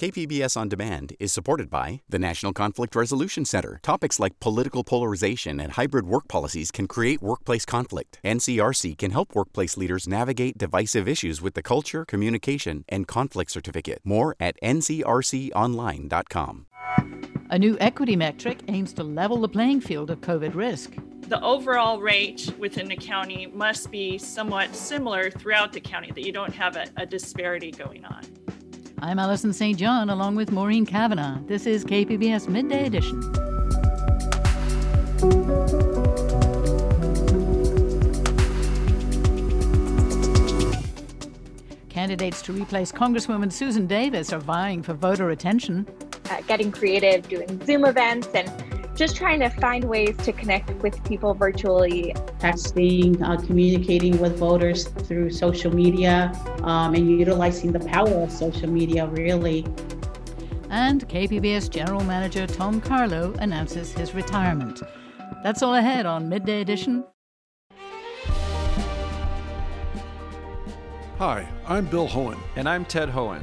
KPBS On Demand is supported by the National Conflict Resolution Center. Topics like political polarization and hybrid work policies can create workplace conflict. NCRC can help workplace leaders navigate divisive issues with the Culture, Communication, and Conflict Certificate. More at ncrconline.com. A new equity metric aims to level the playing field of COVID risk. The overall rate within the county must be somewhat similar throughout the county, that you don't have a, a disparity going on. I'm Allison St. John along with Maureen Cavanaugh. This is KPBS Midday Edition. Candidates to replace Congresswoman Susan Davis are vying for voter attention. Uh, getting creative, doing Zoom events, and just trying to find ways to connect with people virtually. Texting, uh, communicating with voters through social media, um, and utilizing the power of social media, really. And KPBS General Manager Tom Karlo announces his retirement. That's all ahead on Midday Edition. Hi, I'm Bill Hoehn. And I'm Ted Hoehn.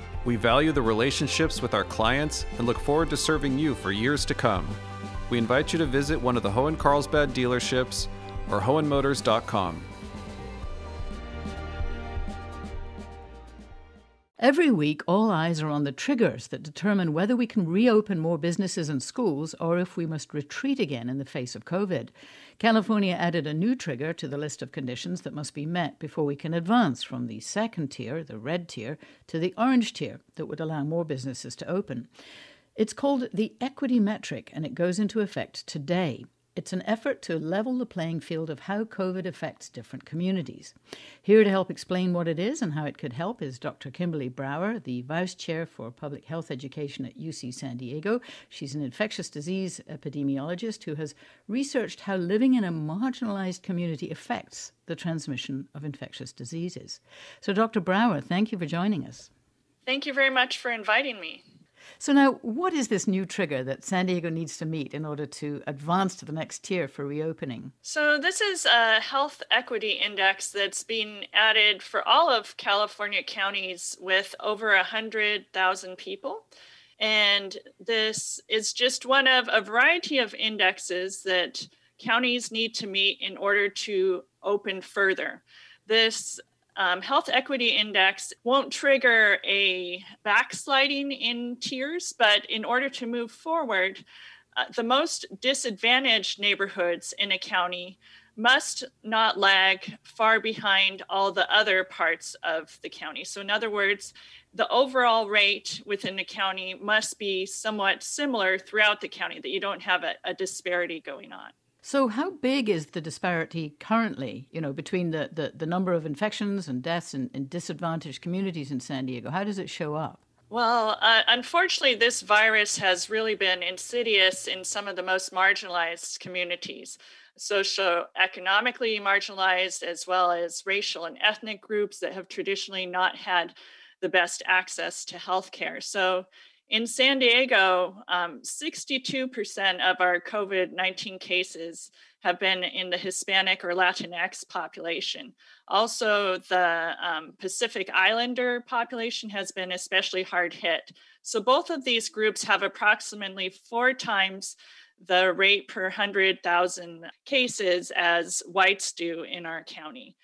We value the relationships with our clients and look forward to serving you for years to come. We invite you to visit one of the Hoehn Carlsbad dealerships or Hoehnmotors.com. Every week, all eyes are on the triggers that determine whether we can reopen more businesses and schools or if we must retreat again in the face of COVID. California added a new trigger to the list of conditions that must be met before we can advance from the second tier, the red tier, to the orange tier that would allow more businesses to open. It's called the equity metric and it goes into effect today. It's an effort to level the playing field of how COVID affects different communities. Here to help explain what it is and how it could help is Dr. Kimberly Brouwer, the Vice Chair for Public Health Education at UC San Diego. She's an infectious disease epidemiologist who has researched how living in a marginalized community affects the transmission of infectious diseases. So, Dr. Brouwer, thank you for joining us. Thank you very much for inviting me. So, now what is this new trigger that San Diego needs to meet in order to advance to the next tier for reopening? So, this is a health equity index that's being added for all of California counties with over 100,000 people. And this is just one of a variety of indexes that counties need to meet in order to open further. This um, health equity index won't trigger a backsliding in tiers, but in order to move forward, uh, the most disadvantaged neighborhoods in a county must not lag far behind all the other parts of the county. So, in other words, the overall rate within the county must be somewhat similar throughout the county, that you don't have a, a disparity going on. So, how big is the disparity currently, you know, between the, the, the number of infections and deaths in, in, disadvantaged communities in San Diego? How does it show up? Well, uh, unfortunately, this virus has really been insidious in some of the most marginalized communities, socioeconomically marginalized, as well as racial and ethnic groups that have traditionally not had the best access to healthcare. So, in San Diego, um, 62% of our COVID 19 cases have been in the Hispanic or Latinx population. Also, the um, Pacific Islander population has been especially hard hit. So, both of these groups have approximately four times the rate per 100,000 cases as whites do in our county.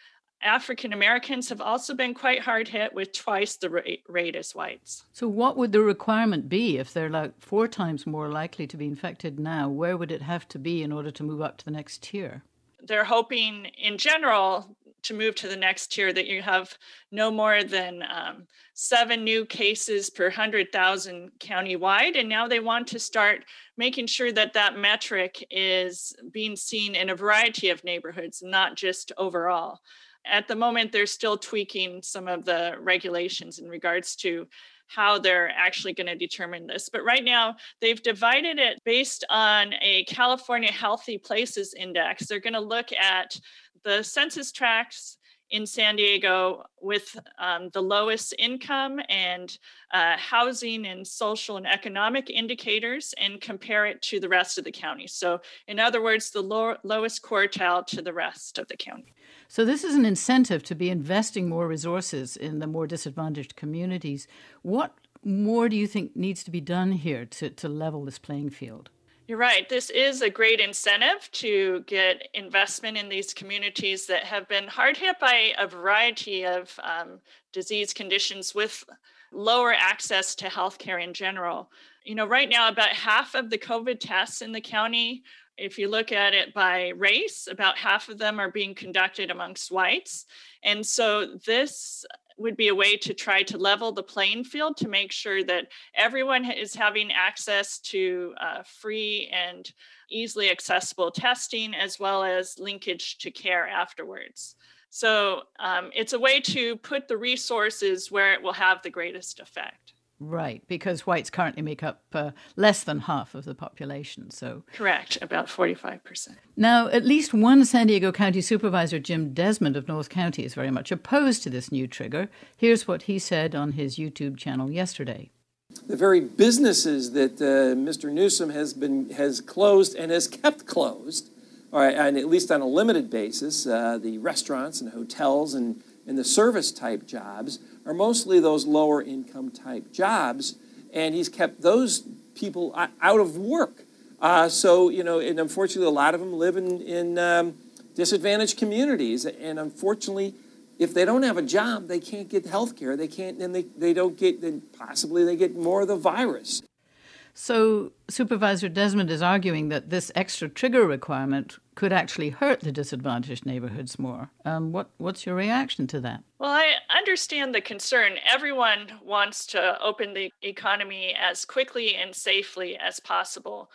African Americans have also been quite hard hit with twice the rate, rate as whites. So, what would the requirement be if they're like four times more likely to be infected now? Where would it have to be in order to move up to the next tier? They're hoping, in general, to move to the next tier that you have no more than um, seven new cases per 100,000 countywide. And now they want to start making sure that that metric is being seen in a variety of neighborhoods, not just overall at the moment they're still tweaking some of the regulations in regards to how they're actually going to determine this. But right now, they've divided it based on a California Healthy Places Index. They're going to look at the census tracts in San Diego with um, the lowest income and uh, housing and social and economic indicators and compare it to the rest of the county. So, in other words, the low, lowest quartile to the rest of the county. So, this is an incentive to be investing more resources in the more disadvantaged communities. What more do you think needs to be done here to, to level this playing field? You're right. This is a great incentive to get investment in these communities that have been hard hit by a variety of um, disease conditions with lower access to healthcare in general. You know, right now, about half of the COVID tests in the county, if you look at it by race, about half of them are being conducted amongst whites. And so this would be a way to try to level the playing field to make sure that everyone is having access to uh, free and easily accessible testing as well as linkage to care afterwards. So um, it's a way to put the resources where it will have the greatest effect. Right, because whites currently make up uh, less than half of the population. So correct, about forty-five percent. Now, at least one San Diego County Supervisor, Jim Desmond of North County, is very much opposed to this new trigger. Here's what he said on his YouTube channel yesterday. The very businesses that uh, Mr. Newsom has been has closed and has kept closed, or and at least on a limited basis, uh, the restaurants and hotels and and the service type jobs are mostly those lower income type jobs, and he's kept those people out of work. Uh, so, you know, and unfortunately, a lot of them live in, in um, disadvantaged communities, and unfortunately, if they don't have a job, they can't get health care. They can't, and they, they don't get, then possibly they get more of the virus. So, Supervisor Desmond is arguing that this extra trigger requirement could actually hurt the disadvantaged neighborhoods more. Um, what, what's your reaction to that? Well, I understand the concern. Everyone wants to open the economy as quickly and safely as possible.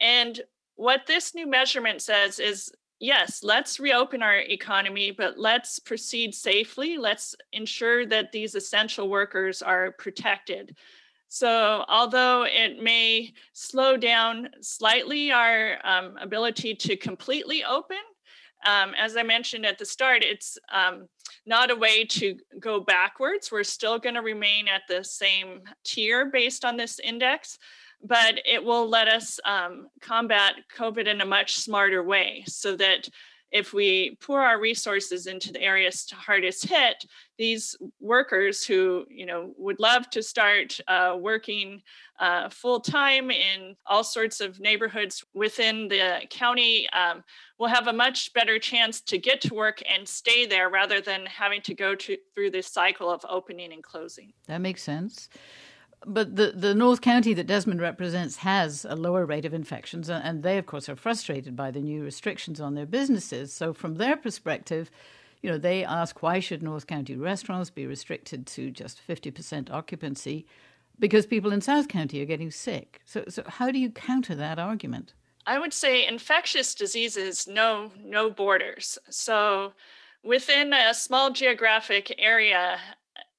And what this new measurement says is yes, let's reopen our economy, but let's proceed safely. Let's ensure that these essential workers are protected. So, although it may slow down slightly our um, ability to completely open, um, as I mentioned at the start, it's um, not a way to go backwards. We're still going to remain at the same tier based on this index, but it will let us um, combat COVID in a much smarter way so that if we pour our resources into the areas to hardest hit, these workers who you know would love to start uh, working uh, full time in all sorts of neighborhoods within the county um, will have a much better chance to get to work and stay there rather than having to go to, through this cycle of opening and closing. That makes sense. But the, the North County that Desmond represents has a lower rate of infections, and they, of course, are frustrated by the new restrictions on their businesses. So, from their perspective, you know, they ask why should North County restaurants be restricted to just 50% occupancy because people in South County are getting sick. So, so how do you counter that argument? I would say infectious diseases know no borders. So, within a small geographic area,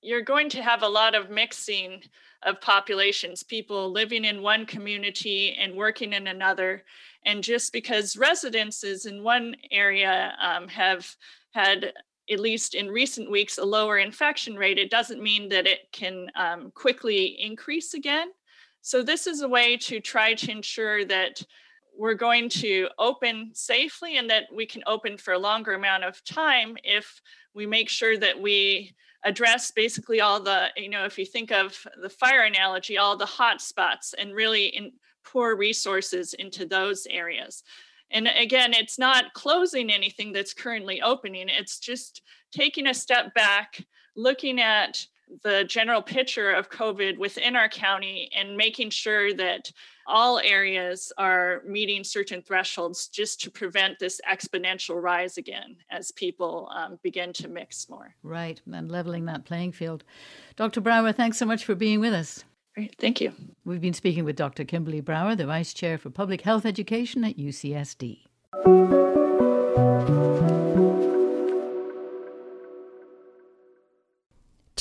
you're going to have a lot of mixing of populations, people living in one community and working in another. And just because residences in one area um, have had, at least in recent weeks, a lower infection rate, it doesn't mean that it can um, quickly increase again. So, this is a way to try to ensure that we're going to open safely and that we can open for a longer amount of time if we make sure that we address basically all the you know if you think of the fire analogy all the hot spots and really in, pour resources into those areas. And again it's not closing anything that's currently opening it's just taking a step back looking at the general picture of covid within our county and making sure that all areas are meeting certain thresholds just to prevent this exponential rise again as people um, begin to mix more. Right, and leveling that playing field. Dr. Brouwer, thanks so much for being with us. Great, thank you. We've been speaking with Dr. Kimberly Brouwer, the Vice Chair for Public Health Education at UCSD.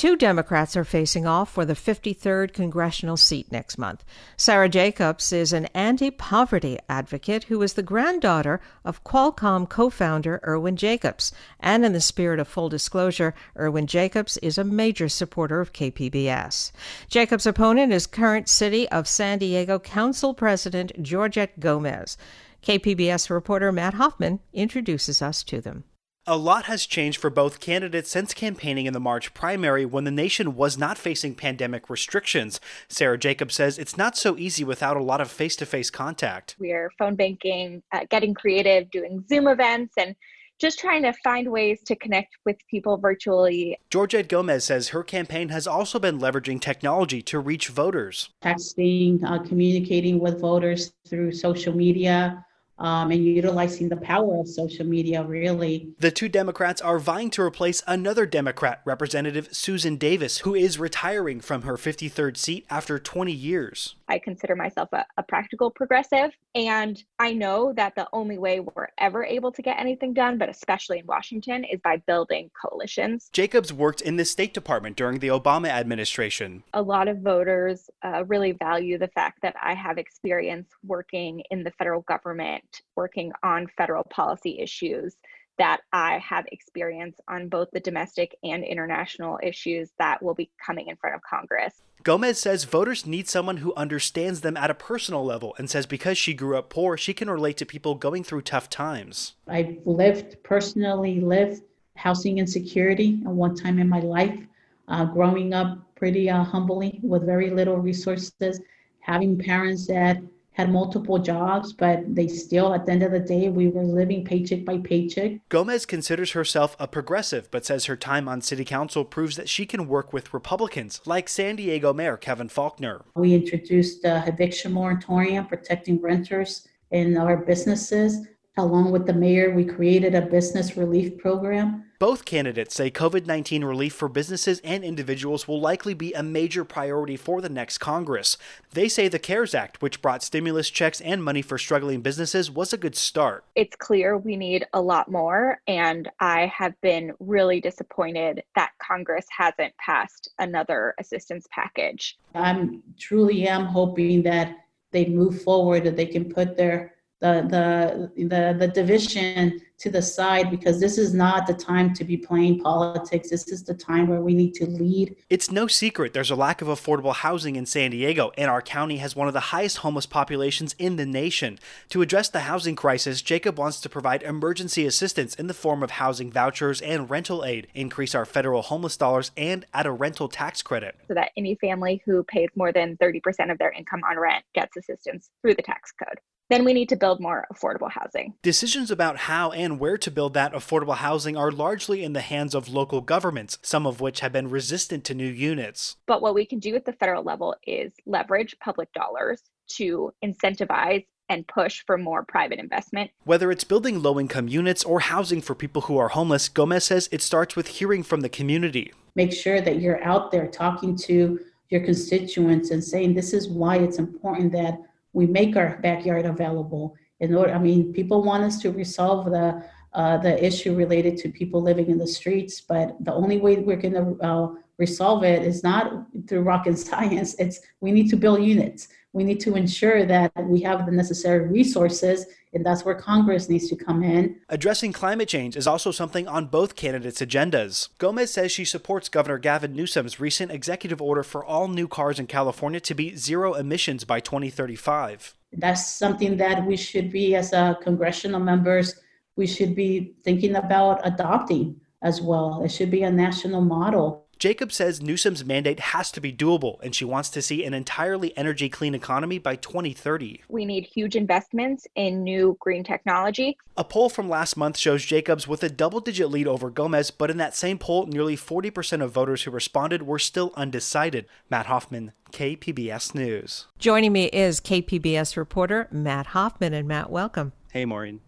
Two Democrats are facing off for the 53rd congressional seat next month. Sara Jacobs is an anti poverty advocate who is the granddaughter of Qualcomm co founder Irwin Jacobs. And in the spirit of full disclosure, Irwin Jacobs is a major supporter of KPBS. Jacobs' opponent is current City of San Diego Council President Georgette Gomez. KPBS reporter Matt Hoffman introduces us to them. A lot has changed for both candidates since campaigning in the March primary when the nation was not facing pandemic restrictions. Sara Jacobs says it's not so easy without a lot of face to face contact. We're phone banking, uh, getting creative, doing Zoom events, and just trying to find ways to connect with people virtually. Georgette Gomez says her campaign has also been leveraging technology to reach voters. Texting, uh, communicating with voters through social media um, and utilizing the power of social media, really. The two Democrats are vying to replace another Democrat, Representative Susan Davis, who is retiring from her 53rd seat after 20 years. I consider myself a, a practical progressive, and I know that the only way we're ever able to get anything done, but especially in Washington, is by building coalitions. Jacobs worked in the State Department during the Obama administration. A lot of voters uh, really value the fact that I have experience working in the federal government working on federal policy issues that I have experience on both the domestic and international issues that will be coming in front of Congress. Gomez says voters need someone who understands them at a personal level and says because she grew up poor, she can relate to people going through tough times. I've lived, personally lived housing insecurity at one time in my life, uh, growing up pretty uh, humbly with very little resources, having parents that had multiple jobs, but they still, at the end of the day, we were living paycheck by paycheck. Gomez considers herself a progressive, but says her time on city council proves that she can work with Republicans, like San Diego Mayor Kevin Faulconer. We introduced the eviction moratorium protecting renters in our businesses. Along with the mayor, we created a business relief program both candidates say COVID 19 relief for businesses and individuals will likely be a major priority for the next Congress. They say the CARES Act, which brought stimulus checks and money for struggling businesses, was a good start. It's clear we need a lot more, and I have been really disappointed that Congress hasn't passed another assistance package. I'm truly am hoping that they move forward, that they can put their the the the, the division to the side because this is not the time to be playing politics. This is the time where we need to lead. It's no secret there's a lack of affordable housing in San Diego, and our county has one of the highest homeless populations in the nation. To address the housing crisis, Jacob wants to provide emergency assistance in the form of housing vouchers and rental aid, increase our federal homeless dollars, and add a rental tax credit. So that any family who pays more than 30% of their income on rent gets assistance through the tax code then we need to build more affordable housing. Decisions about how and where to build that affordable housing are largely in the hands of local governments, some of which have been resistant to new units. But what we can do at the federal level is leverage public dollars to incentivize and push for more private investment. Whether it's building low income units or housing for people who are homeless, Gomez says it starts with hearing from the community. Make sure that you're out there talking to your constituents and saying this is why it's important that we make our backyard available. In order i mean people want us to resolve the uh, the issue related to people living in the streets but the only way we're going to uh, resolve it is not through rocket science. It's we need to build units we need to ensure that we have the necessary resources and that's where Congress needs to come in. Addressing climate change is also something on both candidates' agendas. Gomez says she supports Governor Gavin Newsom's recent executive order for all new cars in California to be zero emissions by 2035. That's something that we should be, as a congressional members, we should be thinking about adopting as well. It should be a national model. Jacob says Newsom's mandate has to be doable, and she wants to see an entirely energy clean economy by 2030. We need huge investments in new green technology. A poll from last month shows Jacobs with a double digit lead over Gomez, but in that same poll, nearly 40% of voters who responded were still undecided. Matt Hoffman, KPBS News. Joining me is KPBS reporter Matt Hoffman. And Matt, welcome. Hey, Maureen.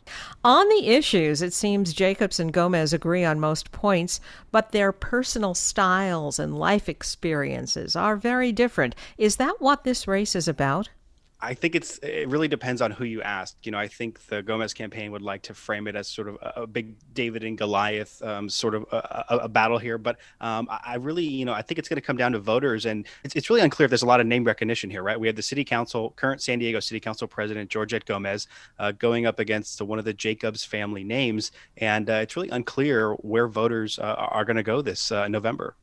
On the issues, it seems Jacobs and Gomez agree on most points, but their personal styles and life experiences are very different. Is that what this race is about? I think it's it really depends on who you ask. You know, I think the Gomez campaign would like to frame it as sort of a, a big David and Goliath um, sort of a, a, a, battle here. But um, I really, you know, I think it's going to come down to voters, and it's, it's really unclear if there's a lot of name recognition here, right? We have the city council, current San Diego City Council president Georgette Gomez, uh, going up against one of the Jacobs family names, and uh, it's really unclear where voters uh, are going to go this uh, November.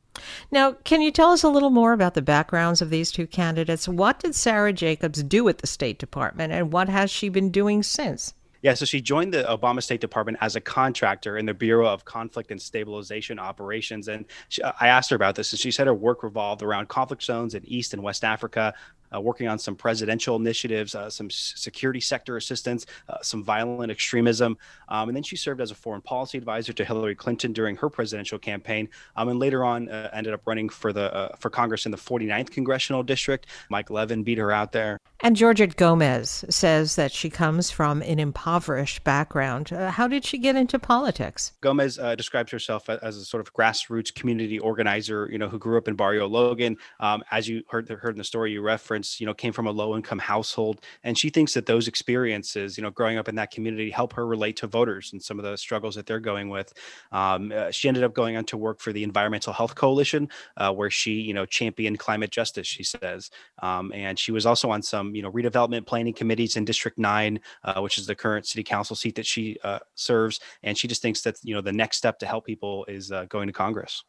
Now, can you tell us a little more about the backgrounds of these two candidates? What did Sara Jacobs do at the State Department, and what has she been doing since? Yeah, so she joined the Obama State Department as a contractor in the Bureau of Conflict and Stabilization Operations. And she, I asked her about this, and she said her work revolved around conflict zones in East and West Africa, uh, working on some presidential initiatives, uh, some security sector assistance, uh, some violent extremism. Um, and then she served as a foreign policy advisor to Hillary Clinton during her presidential campaign. Um, and later on, uh, ended up running for the uh, for Congress in the 49th congressional district. Mike Levin beat her out there. And Georgette Gomez says that she comes from an impoverished background. Uh, how did she get into politics? Gomez describes herself as a sort of grassroots community organizer, you know, who grew up in Barrio Logan. Um, as you heard heard in the story you referenced parents, you know, came from a low income household. And she thinks that those experiences, you know, growing up in that community help her relate to voters and some of the struggles that they're going with. Um, uh, she ended up going on to work for the Environmental Health Coalition, uh, where she, you know, championed climate justice, she says. Um, and she was also on some, you know, redevelopment planning committees in District 9, uh, which is the current city council seat that she uh, serves. And she just thinks that, you know, the next step to help people is uh, going to Congress.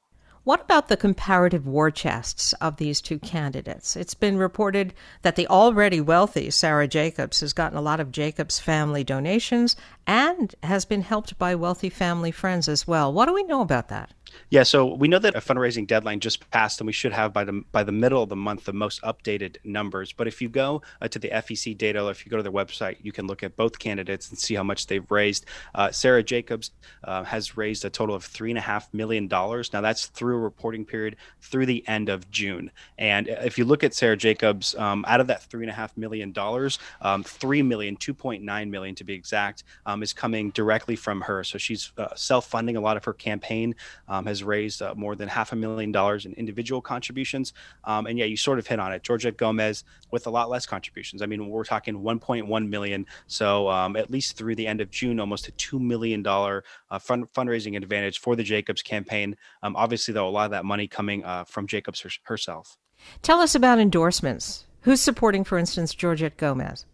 What about the comparative war chests of these two candidates? It's been reported that the already wealthy Sara Jacobs has gotten a lot of Jacobs family donations and has been helped by wealthy family friends as well. What do we know about that? Yeah, so we know that a fundraising deadline just passed, and we should have by the by the middle of the month the most updated numbers. But if you go uh, to the FEC data, or if you go to their website, you can look at both candidates and see how much they've raised. Uh, Sara Jacobs uh, has raised a total of three and a half million dollars. Now that's through a reporting period through the end of June. And if you look at Sara Jacobs, um, out of that three and a half million dollars, um, three million, two point nine million to be exact, is coming directly from her. So she's uh, self-funding a lot of her campaign. Um, um, has raised uh, more than half a million dollars in individual contributions. Um, and yeah, you sort of hit on it. Georgia Gomez with a lot less contributions. I mean, we're talking 1.1 million. So um, at least through the end of June, almost a $2 million uh, fund- fundraising advantage for the Jacobs campaign. Um, obviously, though, a lot of that money coming uh, from Jacobs her- herself. Tell us about endorsements. Who's supporting, for instance, Georgette Gomez?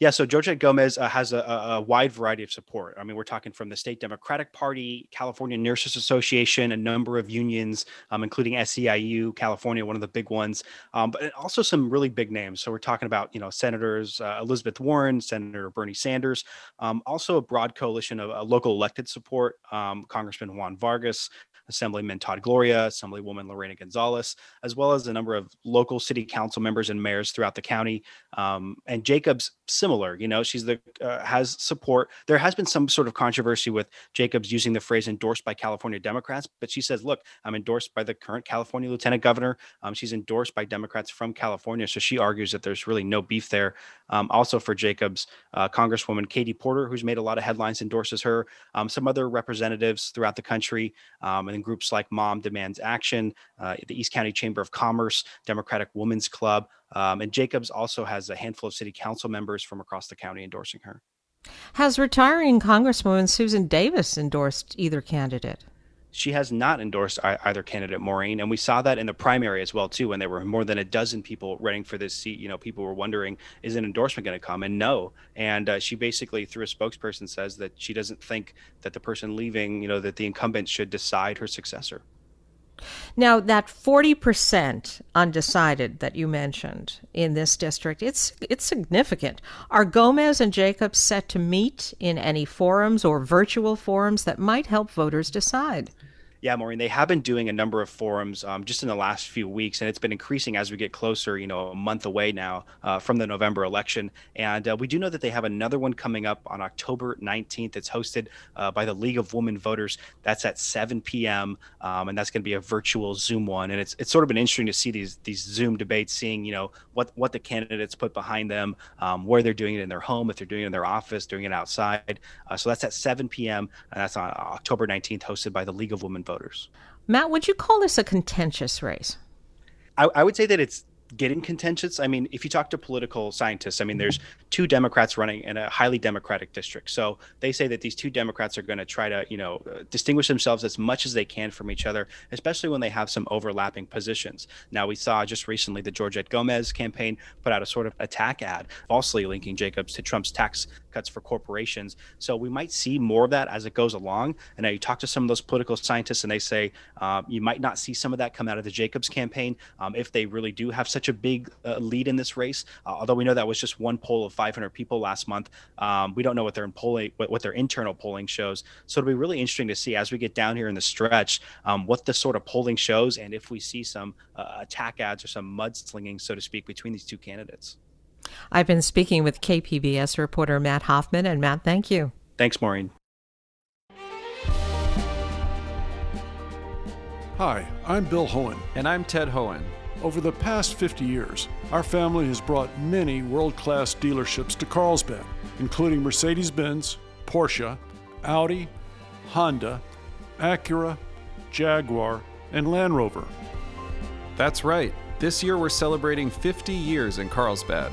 Yeah, so Georgette Gomez uh, has a, a, wide variety of support. I mean, we're talking from the State Democratic Party, California Nurses Association, a number of unions, um, including SEIU, California, one of the big ones, um, but also some really big names. So we're talking about, you know, Senators uh, Elizabeth Warren, Senator Bernie Sanders, um, also a broad coalition of uh, local elected support, um, Congressman Juan Vargas, Assemblyman Todd Gloria, Assemblywoman Lorena Gonzalez, as well as a number of local city council members and mayors throughout the county. Um, and Jacobs, similar, you know, she's the uh, has support. There has been some sort of controversy with Jacobs using the phrase endorsed by California Democrats, but she says, look, I'm endorsed by the current California Lieutenant Governor. Um, she's endorsed by Democrats from California, so she argues that there's really no beef there. Um, also for Jacobs, uh, Congresswoman Katie Porter, who's made a lot of headlines, endorses her. Um, some other representatives throughout the country, um, and then groups like Mom Demands Action, uh, the East County Chamber of Commerce, Democratic Women's Club, um, and Jacobs also has a handful of city council members from across the county endorsing her. Has retiring Congresswoman Susan Davis endorsed either candidate? She has not endorsed either candidate Maureen, and we saw that in the primary as well too. When there were more than a dozen people running for this seat, you know, people were wondering, is an endorsement going to come? And no. And uh, she basically, through a spokesperson, says that she doesn't think that the person leaving, you know, that the incumbent should decide her successor. Now, that 40% undecided that you mentioned in this district, it's it's significant. Are Gomez and Jacobs set to meet in any forums or virtual forums that might help voters decide? Yeah, Maureen, they have been doing a number of forums um, just in the last few weeks, and it's been increasing as we get closer, you know, a month away now uh, from the November election. And uh, we do know that they have another one coming up on October 19th. It's hosted uh, by the League of Women Voters. That's at 7 p.m., um, and that's going to be a virtual Zoom one. And it's it's sort of been interesting to see these these Zoom debates, seeing, you know, what, what the candidates put behind them, um, where they're doing it in their home, if they're doing it in their office, doing it outside. Uh, so that's at 7 p.m., and that's on October 19th, hosted by the League of Women voters. Matt, would you call this a contentious race? I, I would say that it's getting contentious. I mean, if you talk to political scientists, I mean, there's two Democrats running in a highly Democratic district. So they say that these two Democrats are going to try to, you know, uh, distinguish themselves as much as they can from each other, especially when they have some overlapping positions. Now, we saw just recently the Georgette Gomez campaign put out a sort of attack ad, falsely linking Jacobs to Trump's tax cuts for corporations. So we might see more of that as it goes along. And now you talk to some of those political scientists, and they say uh, you might not see some of that come out of the Jacobs campaign um, if they really do have such a big uh, lead in this race. Uh, although we know that was just one poll of 500 people last month, um, we don't know what their polling, what, what, their internal polling shows. So it'll be really interesting to see as we get down here in the stretch um, what the sort of polling shows, and if we see some uh, attack ads or some mudslinging, so to speak, between these two candidates. I've been speaking with KPBS reporter Matt Hoffman, and Matt, thank you. Thanks, Maureen. Hi, I'm Bill Hoehn. And I'm Ted Hoehn. Over the past 50 years, our family has brought many world class dealerships to Carlsbad, including Mercedes Benz, Porsche, Audi, Honda, Acura, Jaguar, and Land Rover. That's right. This year we're celebrating 50 years in Carlsbad.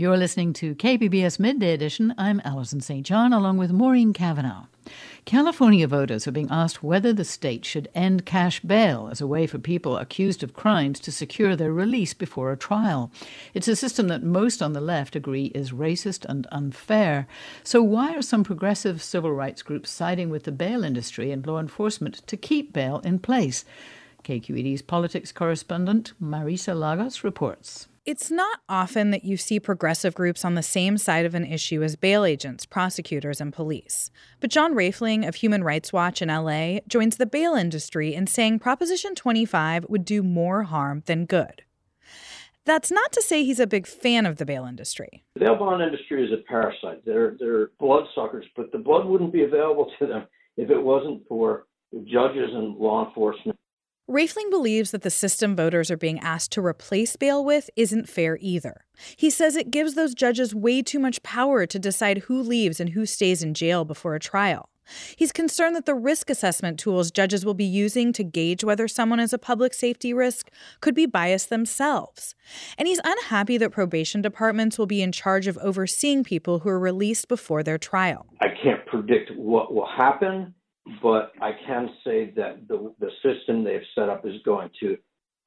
You're listening to KPBS Midday Edition. I'm Allison St. John, along with Maureen Cavanaugh. California voters are being asked whether the state should end cash bail as a way for people accused of crimes to secure their release before a trial. It's a system that most on the left agree is racist and unfair. So, why are some progressive civil rights groups siding with the bail industry and law enforcement to keep bail in place? KQED's politics correspondent Marisa Lagos reports. It's not often that you see progressive groups on the same side of an issue as bail agents, prosecutors, and police. But John Raphling of Human Rights Watch in LA joins the bail industry in saying Proposition 25 would do more harm than good. That's not to say he's a big fan of the bail industry. The bail bond industry is a parasite. They're, they're bloodsuckers, but the blood wouldn't be available to them if it wasn't for judges and law enforcement Raphling believes that the system voters are being asked to replace bail with isn't fair either. He says it gives those judges way too much power to decide who leaves and who stays in jail before a trial. He's concerned that the risk assessment tools judges will be using to gauge whether someone is a public safety risk could be biased themselves. And he's unhappy that probation departments will be in charge of overseeing people who are released before their trial. I can't predict what will happen but I can say that the, the system they've set up is going to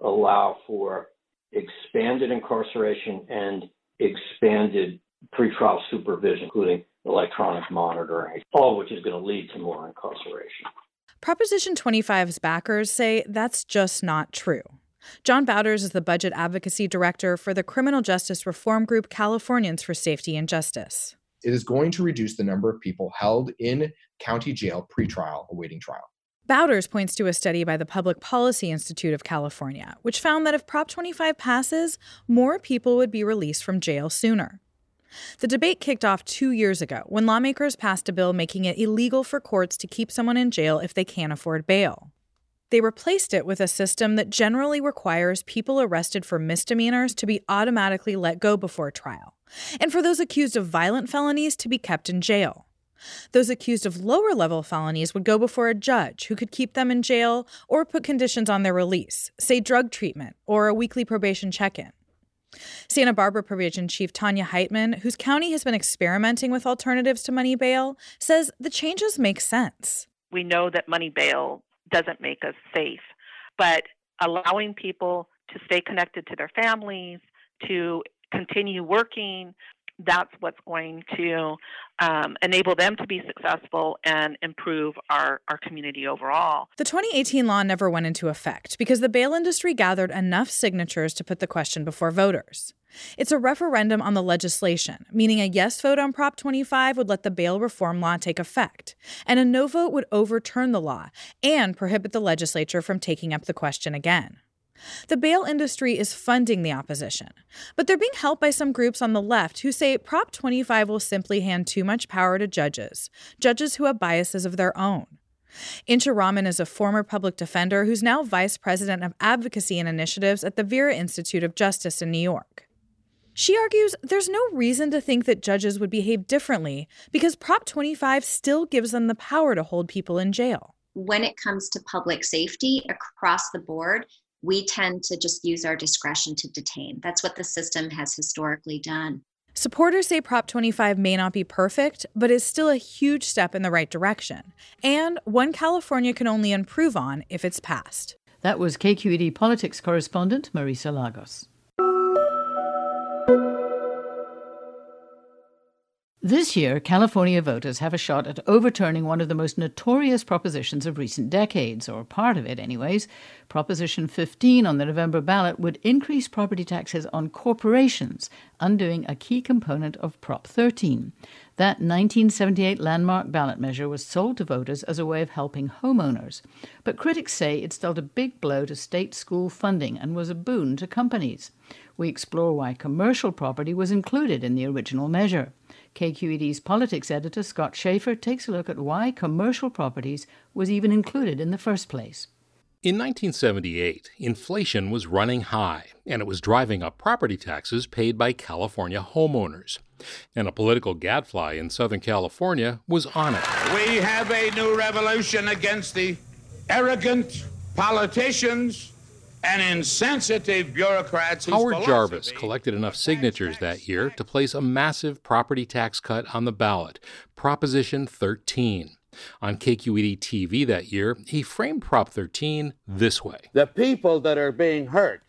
allow for expanded incarceration and expanded pretrial supervision, including electronic monitoring, all of which is going to lead to more incarceration. Proposition 25's backers say that's just not true. John Bauters is the budget advocacy director for the criminal justice reform group Californians for Safety and Justice it is going to reduce the number of people held in county jail pretrial awaiting trial. Bauters points to a study by the Public Policy Institute of California, which found that if Prop 25 passes, more people would be released from jail sooner. The debate kicked off two years ago when lawmakers passed a bill making it illegal for courts to keep someone in jail if they can't afford bail. They replaced it with a system that generally requires people arrested for misdemeanors to be automatically let go before trial, and for those accused of violent felonies to be kept in jail. Those accused of lower level felonies would go before a judge who could keep them in jail or put conditions on their release, say drug treatment or a weekly probation check in. Santa Barbara Probation Chief Tanja Heitman, whose county has been experimenting with alternatives to money bail, says the changes make sense. We know that money bail doesn't make us safe. But allowing people to stay connected to their families, to continue working, that's what's going to um, enable them to be successful and improve our, our community overall. The 2018 law never went into effect because the bail industry gathered enough signatures to put the question before voters. It's a referendum on the legislation, meaning a yes vote on Prop 25 would let the bail reform law take effect, and a no vote would overturn the law and prohibit the legislature from taking up the question again. The bail industry is funding the opposition, but they're being helped by some groups on the left who say Prop 25 will simply hand too much power to judges, judges who have biases of their own. Insha Rahman is a former public defender who's now vice president of advocacy and initiatives at the Vera Institute of Justice in New York. She argues there's no reason to think that judges would behave differently because Prop 25 still gives them the power to hold people in jail. When it comes to public safety across the board, we tend to just use our discretion to detain. That's what the system has historically done. Supporters say Prop 25 may not be perfect, but is still a huge step in the right direction, and one California can only improve on if it's passed. That was KQED politics correspondent Marisa Lagos. This year, California voters have a shot at overturning one of the most notorious propositions of recent decades, or part of it, anyways. Proposition 15 on the November ballot would increase property taxes on corporations, undoing a key component of Prop 13. That 1978 landmark ballot measure was sold to voters as a way of helping homeowners. But critics say it's dealt a big blow to state school funding and was a boon to companies. We explore why commercial property was included in the original measure. KQED's politics editor Scott Shafer takes a look at why commercial properties was even included in the first place. In 1978, inflation was running high, and it was driving up property taxes paid by California homeowners. And a political gadfly in Southern California was on it. We have a new revolution against the arrogant politicians and insensitive bureaucrats. Howard Jarvis collected enough signatures that year to place a massive property tax cut on the ballot, Proposition 13. On KQED TV that year, he framed Prop 13 this way The people that are being hurt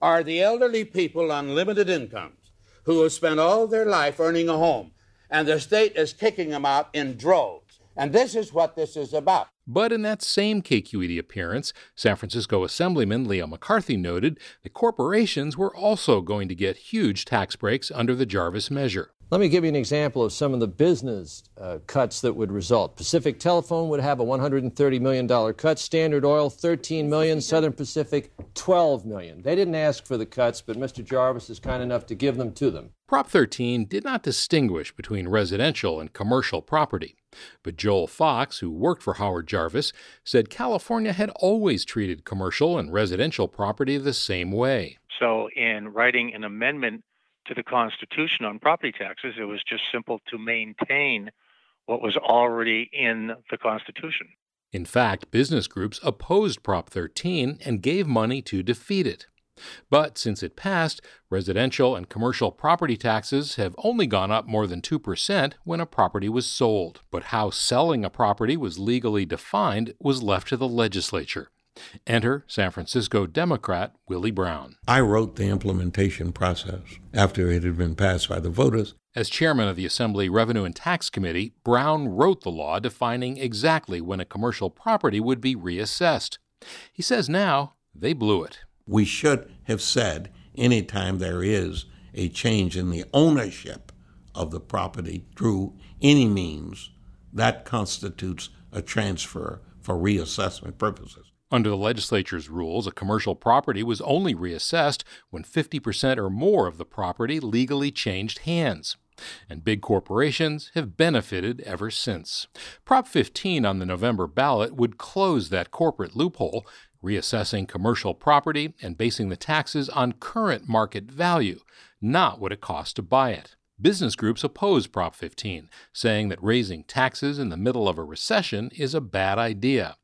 are the elderly people on limited incomes who have spent all their life earning a home, and the state is kicking them out in droves. And this is what this is about. But in that same KQED appearance, San Francisco Assemblyman Leo McCarthy noted that corporations were also going to get huge tax breaks under the Jarvis measure. Let me give you an example of some of the business uh, cuts that would result. Pacific Telephone would have a $130 million cut, Standard Oil 13 million, Southern Pacific 12 million. They didn't ask for the cuts, but Mr. Jarvis is kind enough to give them to them. Prop 13 did not distinguish between residential and commercial property. But Joel Fox, who worked for Howard Jarvis, said California had always treated commercial and residential property the same way. So, in writing an amendment to the Constitution on property taxes, it was just simple to maintain what was already in the Constitution. In fact, business groups opposed Prop 13 and gave money to defeat it. But since it passed, residential and commercial property taxes have only gone up more than 2% when a property was sold. But how selling a property was legally defined was left to the legislature. Enter San Francisco Democrat Willie Brown. I wrote the implementation process after it had been passed by the voters. As chairman of the Assembly Revenue and Tax Committee, Brown wrote the law defining exactly when a commercial property would be reassessed. He says now they blew it. We should have said anytime there is a change in the ownership of the property through any means, that constitutes a transfer for reassessment purposes. Under the legislature's rules, a commercial property was only reassessed when 50% or more of the property legally changed hands. And big corporations have benefited ever since. Prop 15 on the November ballot would close that corporate loophole, reassessing commercial property and basing the taxes on current market value, not what it costs to buy it. Business groups oppose Prop 15, saying that raising taxes in the middle of a recession is a bad idea.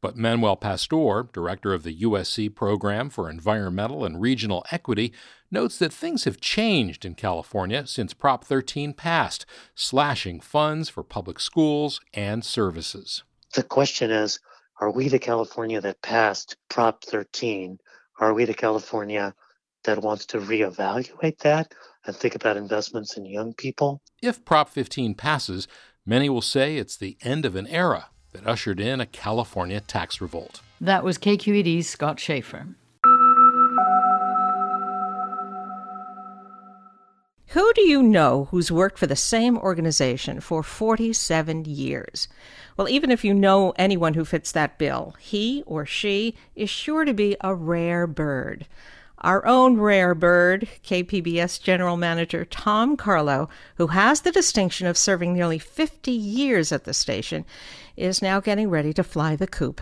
But Manuel Pastor, director of the USC Program for Environmental and Regional Equity, notes that things have changed in California since Prop 13 passed, slashing funds for public schools and services. The question is are we the California that passed Prop 13? Are we the California that wants to reevaluate that and think about investments in young people? If Prop 15 passes, many will say it's the end of an era that ushered in a California tax revolt. That was KQED's Scott Shafer. Who do you know who's worked for the same organization for 47 years? Well, even if you know anyone who fits that bill, he or she is sure to be a rare bird. Our own rare bird, KPBS General Manager Tom Karlo, who has the distinction of serving nearly 50 years at the station, is now getting ready to fly the coop.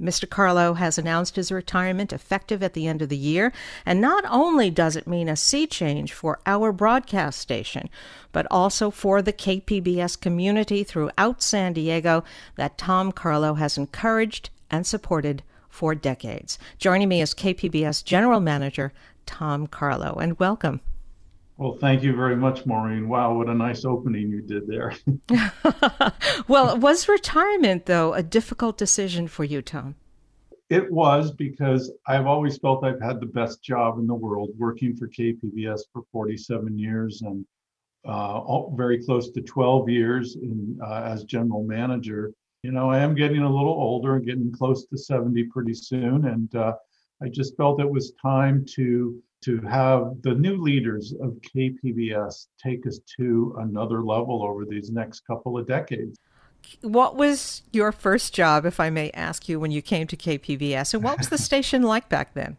Mr. Karlo has announced his retirement effective at the end of the year, and not only does it mean a sea change for our broadcast station, but also for the KPBS community throughout San Diego that Tom Karlo has encouraged and supported for decades. Joining me is KPBS General Manager Tom Karlo, and welcome. Well, thank you very much, Maureen. Wow, what a nice opening you did there. well, was retirement, though, a difficult decision for you, Tom? It was because I've always felt I've had the best job in the world working for KPBS for 47 years and uh, very close to 12 years in, uh, as general manager. You know, I am getting a little older and getting close to 70 pretty soon. And uh, I just felt it was time to to have the new leaders of KPBS take us to another level over these next couple of decades. What was your first job, if I may ask you, when you came to KPBS, and what was the station like back then?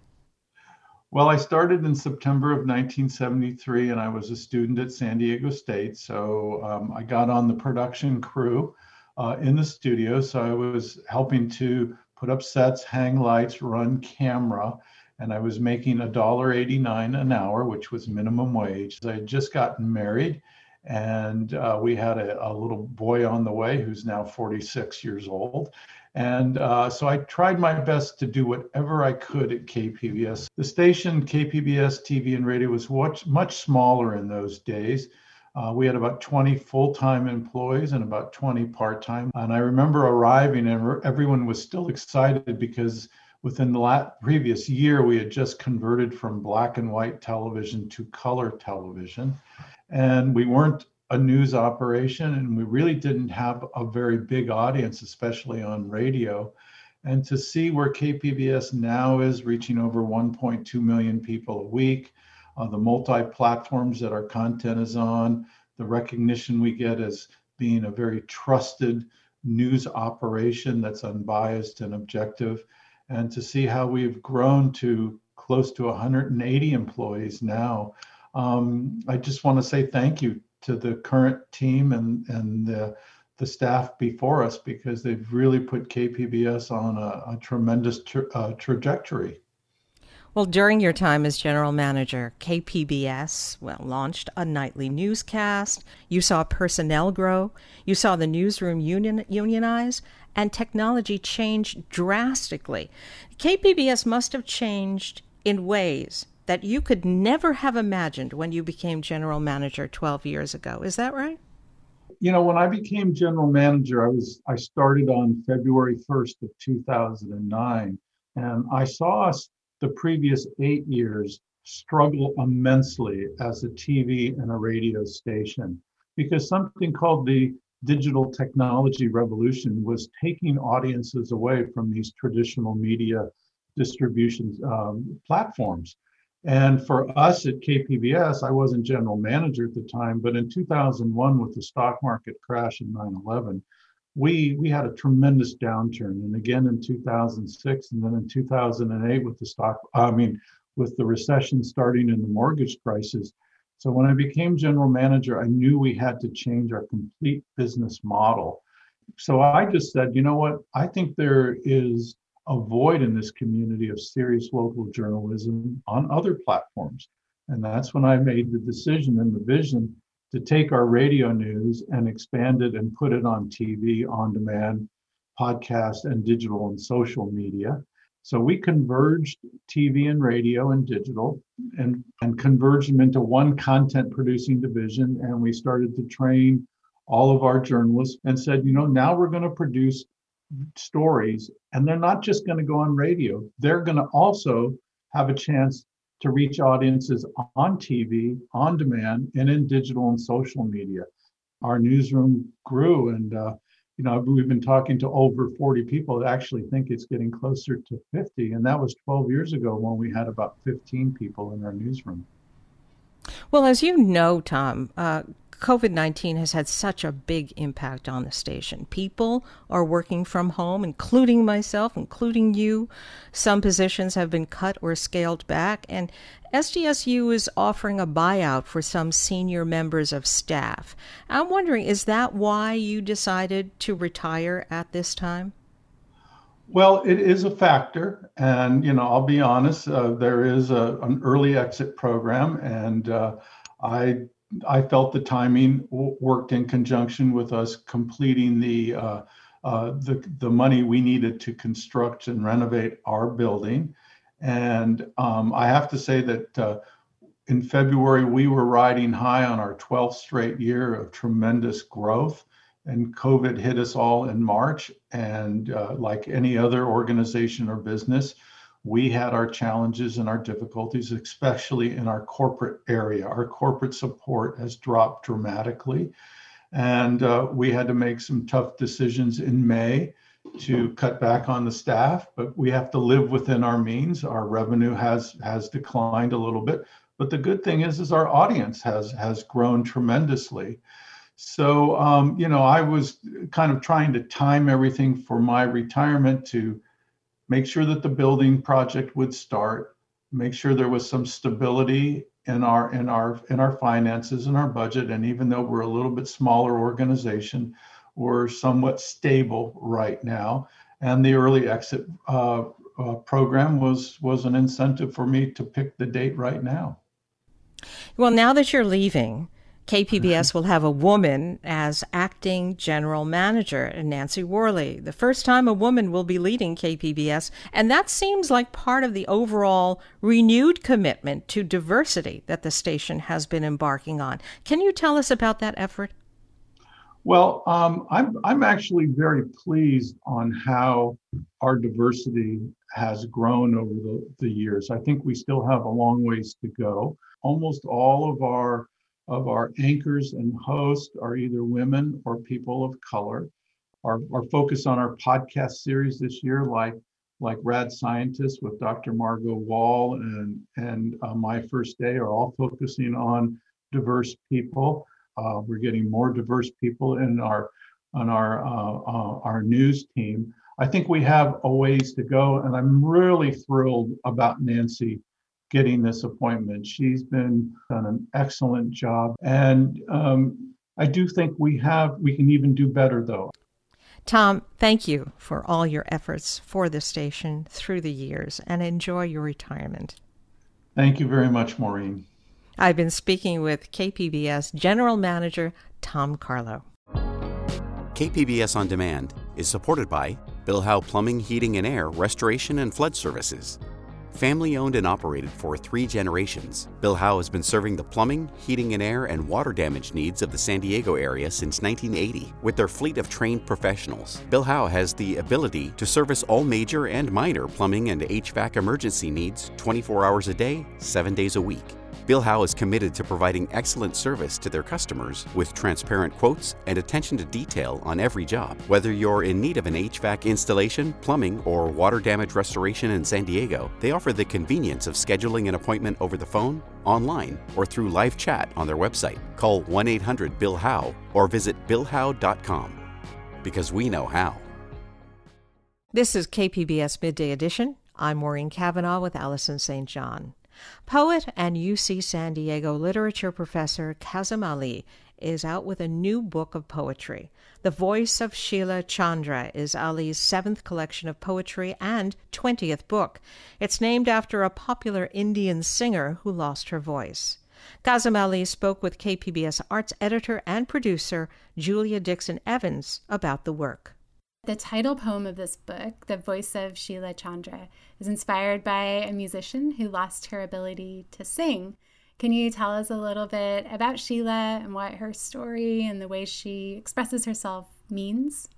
Well, I started in September of 1973, and I was a student at San Diego State. So um, I got on the production crew uh, in the studio. So I was helping to put up sets, hang lights, run camera, and I was making $1.89 an hour, which was minimum wage. I had just gotten married and uh, we had a, a, little boy on the way who's now 46 years old. And uh, so I tried my best to do whatever I could at KPBS. The station, KPBS TV and radio, was much, much smaller in those days. Uh, we had about 20 full time employees and about 20 part time. And I remember arriving, and everyone was still excited because within the last, previous year, we had just converted from black and white television to color television. And we weren't a news operation, and we really didn't have a very big audience, especially on radio. And to see where KPBS now is reaching over 1.2 million people a week, uh, the multi platforms that our content is on, the recognition we get as being a very trusted news operation that's unbiased and objective, and to see how we've grown to close to 180 employees now um, I just want to say thank you to the current team and and the the staff before us because they've really put KPBS on a, a tremendous tra- uh, trajectory. Well, during your time as general manager, KPBS well launched a nightly newscast. You saw personnel grow. You saw the newsroom union unionize, and technology change drastically. KPBS must have changed in ways that you could never have imagined when you became general manager 12 years ago. Is that right? You know, when I became general manager, I was I started on February 1st of 2009 and I saw us the previous 8 years struggle immensely as a TV and a radio station because something called the digital technology revolution was taking audiences away from these traditional media distribution um, platforms. And for us at KPBS, I wasn't general manager at the time, but in 2001, with the stock market crash in 9 11, we, we had a tremendous downturn. And again in 2006, and then in 2008, with the stock, I mean, with the recession starting in the mortgage crisis. So when I became general manager, I knew we had to change our complete business model. So I just said, you know what? I think there is a void in this community of serious local journalism on other platforms. And that's when I made the decision and the vision to take our radio news and expand it and put it on TV, on demand, podcast, and digital and social media. So we converged TV and radio and digital and, and converged them into one content producing division. And we started to train all of our journalists and said, you know, now we're going to produce stories and they're not just going to go on radio they're going to also have a chance to reach audiences on tv on demand and in digital and social media our newsroom grew and uh, you know we've been talking to over 40 people that actually think it's getting closer to 50 and that was 12 years ago when we had about 15 people in our newsroom. Well, as you know, Tom, uh, COVID 19 has had such a big impact on the station. People are working from home, including myself, including you. Some positions have been cut or scaled back, and SDSU is offering a buyout for some senior members of staff. I'm wondering, is that why you decided to retire at this time? Well, it is a factor, and you know, I'll be honest. Uh, there is a, an early exit program, and uh, I I felt the timing worked in conjunction with us completing the, uh, uh, the, the money we needed to construct and renovate our building. And um, I have to say that uh, in February, we were riding high on our 12th straight year of tremendous growth. And COVID hit us all in March. And uh, like any other organization or business, we had our challenges and our difficulties, especially in our corporate area. Our corporate support has dropped dramatically. And uh, we had to make some tough decisions in May to cut back on the staff, but we have to live within our means. Our revenue has has declined a little bit, but the good thing is, is our audience has has grown tremendously. So, um, you know, I was kind of trying to time everything for my retirement to make sure that the building project would start, make sure there was some stability in our in our in our finances and our budget. And even though we're a little bit smaller organization, we're somewhat stable right now. And the early exit uh, uh, program was was an incentive for me to pick the date right now. Well, now that you're leaving, KPBS will have a woman as acting general manager, Nancy Worlie. The first time a woman will be leading KPBS, and that seems like part of the overall renewed commitment to diversity that the station has been embarking on. Can you tell us about that effort? Well, um, I'm I'm actually very pleased on how our diversity has grown over the, the years. I think we still have a long ways to go. Almost all of our of our anchors and hosts are either women or people of color. Our, our focus on our podcast series this year, like like Rad Scientists with Dr. Margot Wohl and and uh, My First Day, are all focusing on diverse people. Uh, we're getting more diverse people in our on our uh, uh our news team. I think we have a ways to go, and I'm really thrilled about Nancy getting this appointment. She's been done an excellent job, and um, I do think we have we can even do better though. Tom, thank you for all your efforts for the station through the years, and enjoy your retirement. Thank you very much, Maureen. I've been speaking with KPBS General Manager Tom Karlo. KPBS On Demand is supported by Bill Howe Plumbing, Heating and Air, Restoration and Flood Services. Family owned and operated for three generations, Bill Howe has been serving the plumbing, heating and air, and water damage needs of the San Diego area since 1980. With their fleet of trained professionals, Bill Howe has the ability to service all major and minor plumbing and HVAC emergency needs 24 hours a day, 7 days a week. Bill Howe is committed to providing excellent service to their customers with transparent quotes and attention to detail on every job. Whether you're in need of an HVAC installation, plumbing, or water damage restoration in San Diego, they offer the convenience of scheduling an appointment over the phone, online, or through live chat on their website. Call 1 800 Bill Howe or visit BillHowe.com because we know how. This is KPBS Midday Edition. I'm Maureen Cavanaugh with Allison St. John. Poet and UC San Diego literature professor Kazim Ali is out with a new book of poetry. The Voice of Sheila Chandra is Ali's seventh collection of poetry and 20th book. It's named after a popular Indian singer who lost her voice. Kazim Ali spoke with KPBS arts editor and producer Julia Dixon Evans about the work. The title poem of this book, The Voice of Sheila Chandra, is inspired by a musician who lost her ability to sing. Can you tell us a little bit about Sheila and what her story and the way she expresses herself means?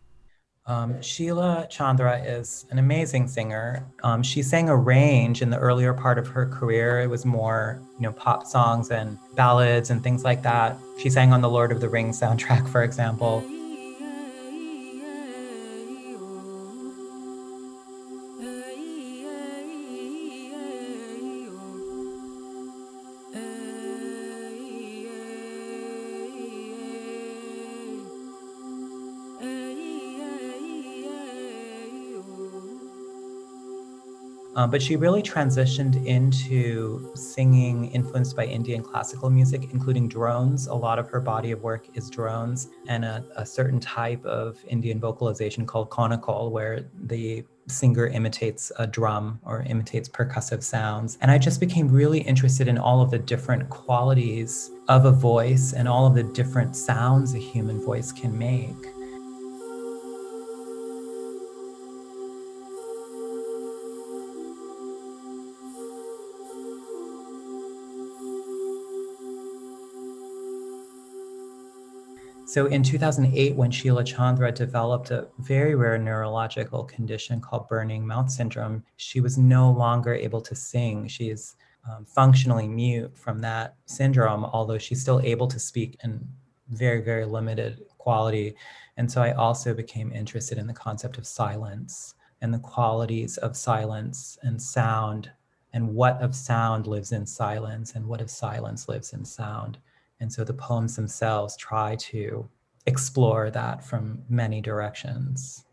Um, Sheila Chandra is an amazing singer. Um, she sang a range in the earlier part of her career. It was more, you know, pop songs and ballads and things like that. She sang on the Lord of the Rings soundtrack, for example. Um, but she really transitioned into singing influenced by Indian classical music, including drones. A lot of her body of work is drones and a, a certain type of Indian vocalization called konnakol, where the singer imitates a drum or imitates percussive sounds. And I just became really interested in all of the different qualities of a voice and all of the different sounds a human voice can make. So in 2008, when Sheila Chandra developed a very rare neurological condition called burning mouth syndrome, she was no longer able to sing. She is um, functionally mute from that syndrome, although she's still able to speak in very, very limited quality. And so I also became interested in the concept of silence and the qualities of silence and sound and what of sound lives in silence and what of silence lives in sound. And so the poems themselves try to explore that from many directions.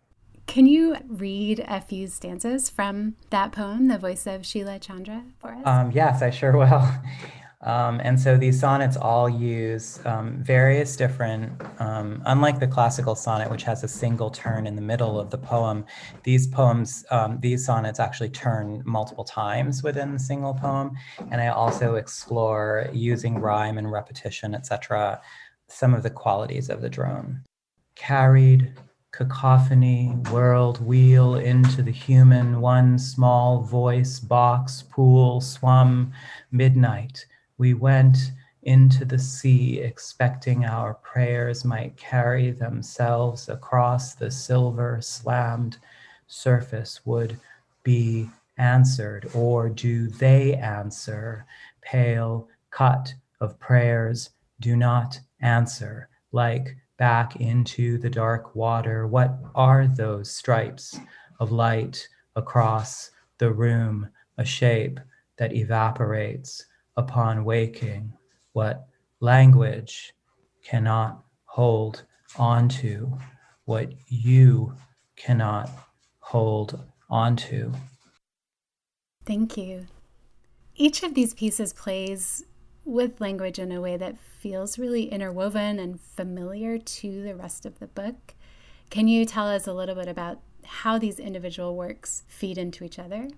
Can you read a few stanzas from that poem, The Voice of Sheila Chandra, for us? Um, yes, I sure will. Um, and so these sonnets all use um, various different, um, unlike the classical sonnet, which has a single turn in the middle of the poem, these poems, um, these sonnets actually turn multiple times within the single poem. And I also explore using rhyme and repetition, etc., some of the qualities of the drone. Carried, cacophony, world, wheel into the human, one small voice, box, pool, swum, midnight we went into the sea, expecting our prayers might carry themselves across the silver slammed surface, would be answered, or do they answer? Pale cut of prayers do not answer, like back into the dark water. What are those stripes of light across the room? A shape that evaporates upon waking what language cannot hold onto, what you cannot hold onto. Thank you. Each of these pieces plays with language in a way that feels really interwoven and familiar to the rest of the book. Can you tell us a little bit about how these individual works feed into each other?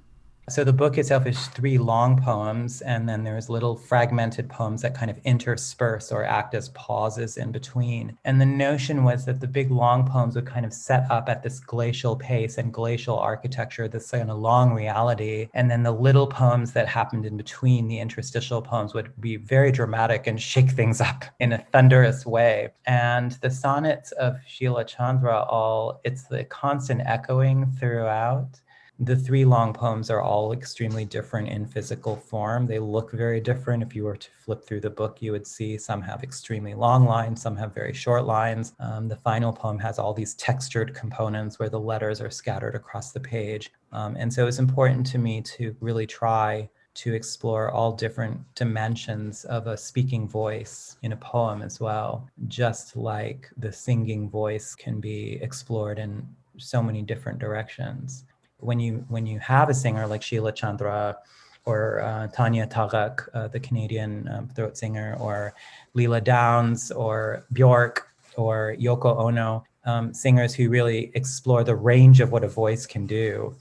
So the book itself is three long poems, and then there's little fragmented poems that kind of intersperse or act as pauses in between. And the notion was that the big long poems would kind of set up at this glacial pace and glacial architecture, this kind of long reality. And then the little poems that happened in between, the interstitial poems, would be very dramatic and shake things up in a thunderous way. And the sonnets of Sheila Chandra all, it's the constant echoing throughout the three long poems are all extremely different in physical form. They look very different. If you were to flip through the book, you would see some have extremely long lines, some have very short lines. Um, the final poem has all these textured components where the letters are scattered across the page. Um, and so it's important to me to really try to explore all different dimensions of a speaking voice in a poem as well, just like the singing voice can be explored in so many different directions when you when you have a singer like Sheila Chandra or uh, Tanya Tagaq, uh, the Canadian um, throat singer, or Lila Downs, or Bjork, or Yoko Ono, um, singers who really explore the range of what a voice can do,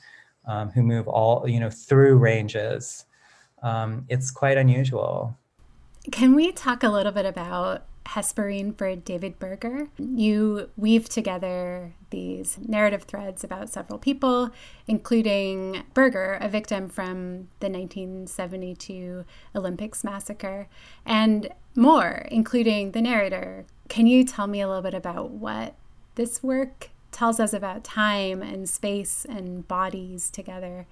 um, who move all you know through ranges. Um, it's quite unusual. Can we talk a little bit about Hesperine for David Berger. You weave together these narrative threads about several people, including Berger, a victim from the 1972 Olympics massacre, and more, including the narrator. Can you tell me a little bit about what this work tells us about time and space and bodies together?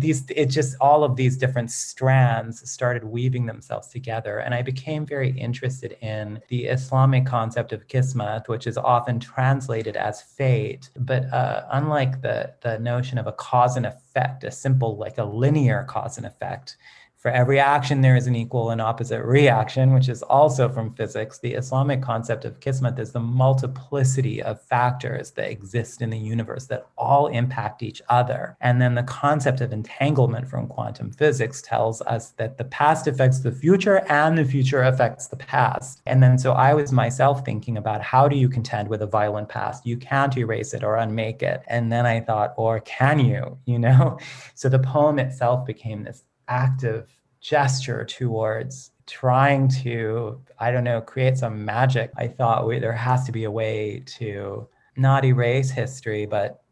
These it just all of these different strands started weaving themselves together. And i became very interested in the islamic concept of kismet which is often translated as fate. But uh, unlike the the notion of a cause and effect a simple like a linear cause and effect for every action, there is an equal and opposite reaction, which is also from physics. The Islamic concept of kismet is the multiplicity of factors that exist in the universe that all impact each other. And then the concept of entanglement from quantum physics tells us that the past affects the future and the future affects the past. And then so I was myself thinking about how do you contend with a violent past? You can't erase it or unmake it. And then I thought, or can you? You know? So the poem itself became this active gesture towards trying to, I don't know, create some magic. I thought we, there has to be a way to not erase history, but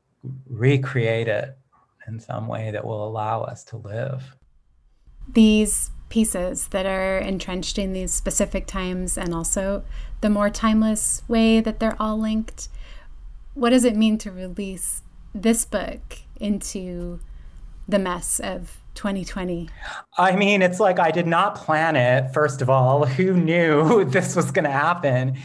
recreate it in some way that will allow us to live. These pieces that are entrenched in these specific times and also the more timeless way that they're all linked. What does it mean to release this book into the mess of 2020? I mean, it's like I did not plan it, first of all. Who knew this was going to happen?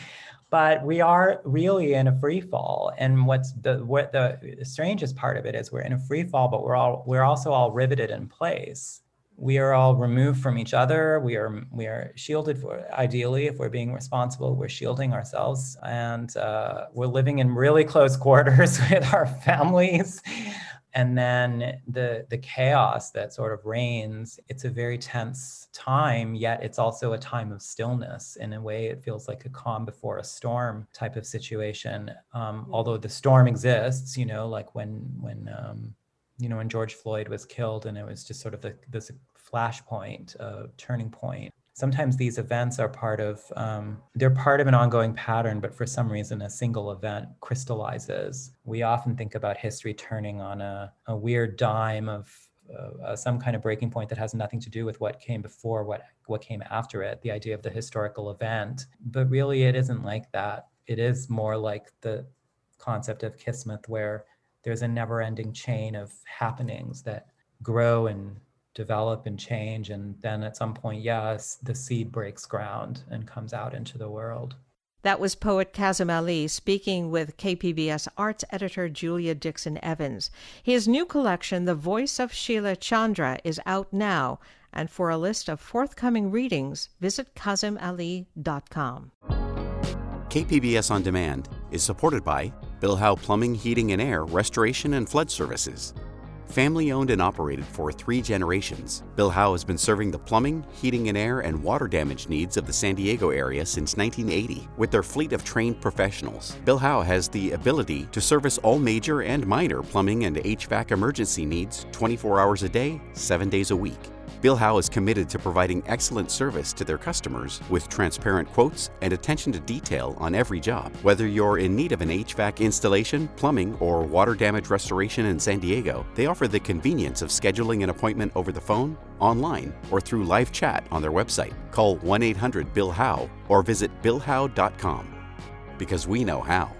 But we are really in a free fall. And what's the what the strangest part of it is we're in a free fall, but we're all we're also all riveted in place. We are all removed from each other. We are we are shielded for ideally if we're being responsible, we're shielding ourselves, and uh, we're living in really close quarters with our families and then the the chaos that sort of reigns it's a very tense time yet it's also a time of stillness. In a way it feels like a calm before a storm type of situation. Um, although the storm exists you know like when when um, you know when george floyd was killed and it was just sort of the, this flashpoint uh, turning point sometimes these events are part of um, they're part of an ongoing pattern but for some reason a single event crystallizes. We often think about history turning on a, a weird dime of uh, uh, some kind of breaking point that has nothing to do with what came before what what came after it the idea of the historical event. But really it isn't like that. It is more like the concept of kismet where there's a never ending chain of happenings that grow and develop and change and then at some point yes the seed breaks ground and comes out into the world that was poet Kazim Ali speaking with KPBS arts editor Julia Dixon Evans. His new collection, The Voice of Sheila Chandra, is out now, and for a list of forthcoming readings, visit KazimAli.com. KPBS On Demand is supported by Bill Howe Plumbing, Heating and Air, Restoration and Flood Services. Family owned and operated for three generations, Bill Howe has been serving the plumbing, heating and air, and water damage needs of the San Diego area since 1980. With their fleet of trained professionals, Bill Howe has the ability to service all major and minor plumbing and HVAC emergency needs 24 hours a day, 7 days a week. Bill Howe is committed to providing excellent service to their customers with transparent quotes and attention to detail on every job. Whether you're in need of an HVAC installation, plumbing, or water damage restoration in San Diego, they offer the convenience of scheduling an appointment over the phone, online, or through live chat on their website. Call 1 800 Bill Howe or visit BillHowe.com because we know how.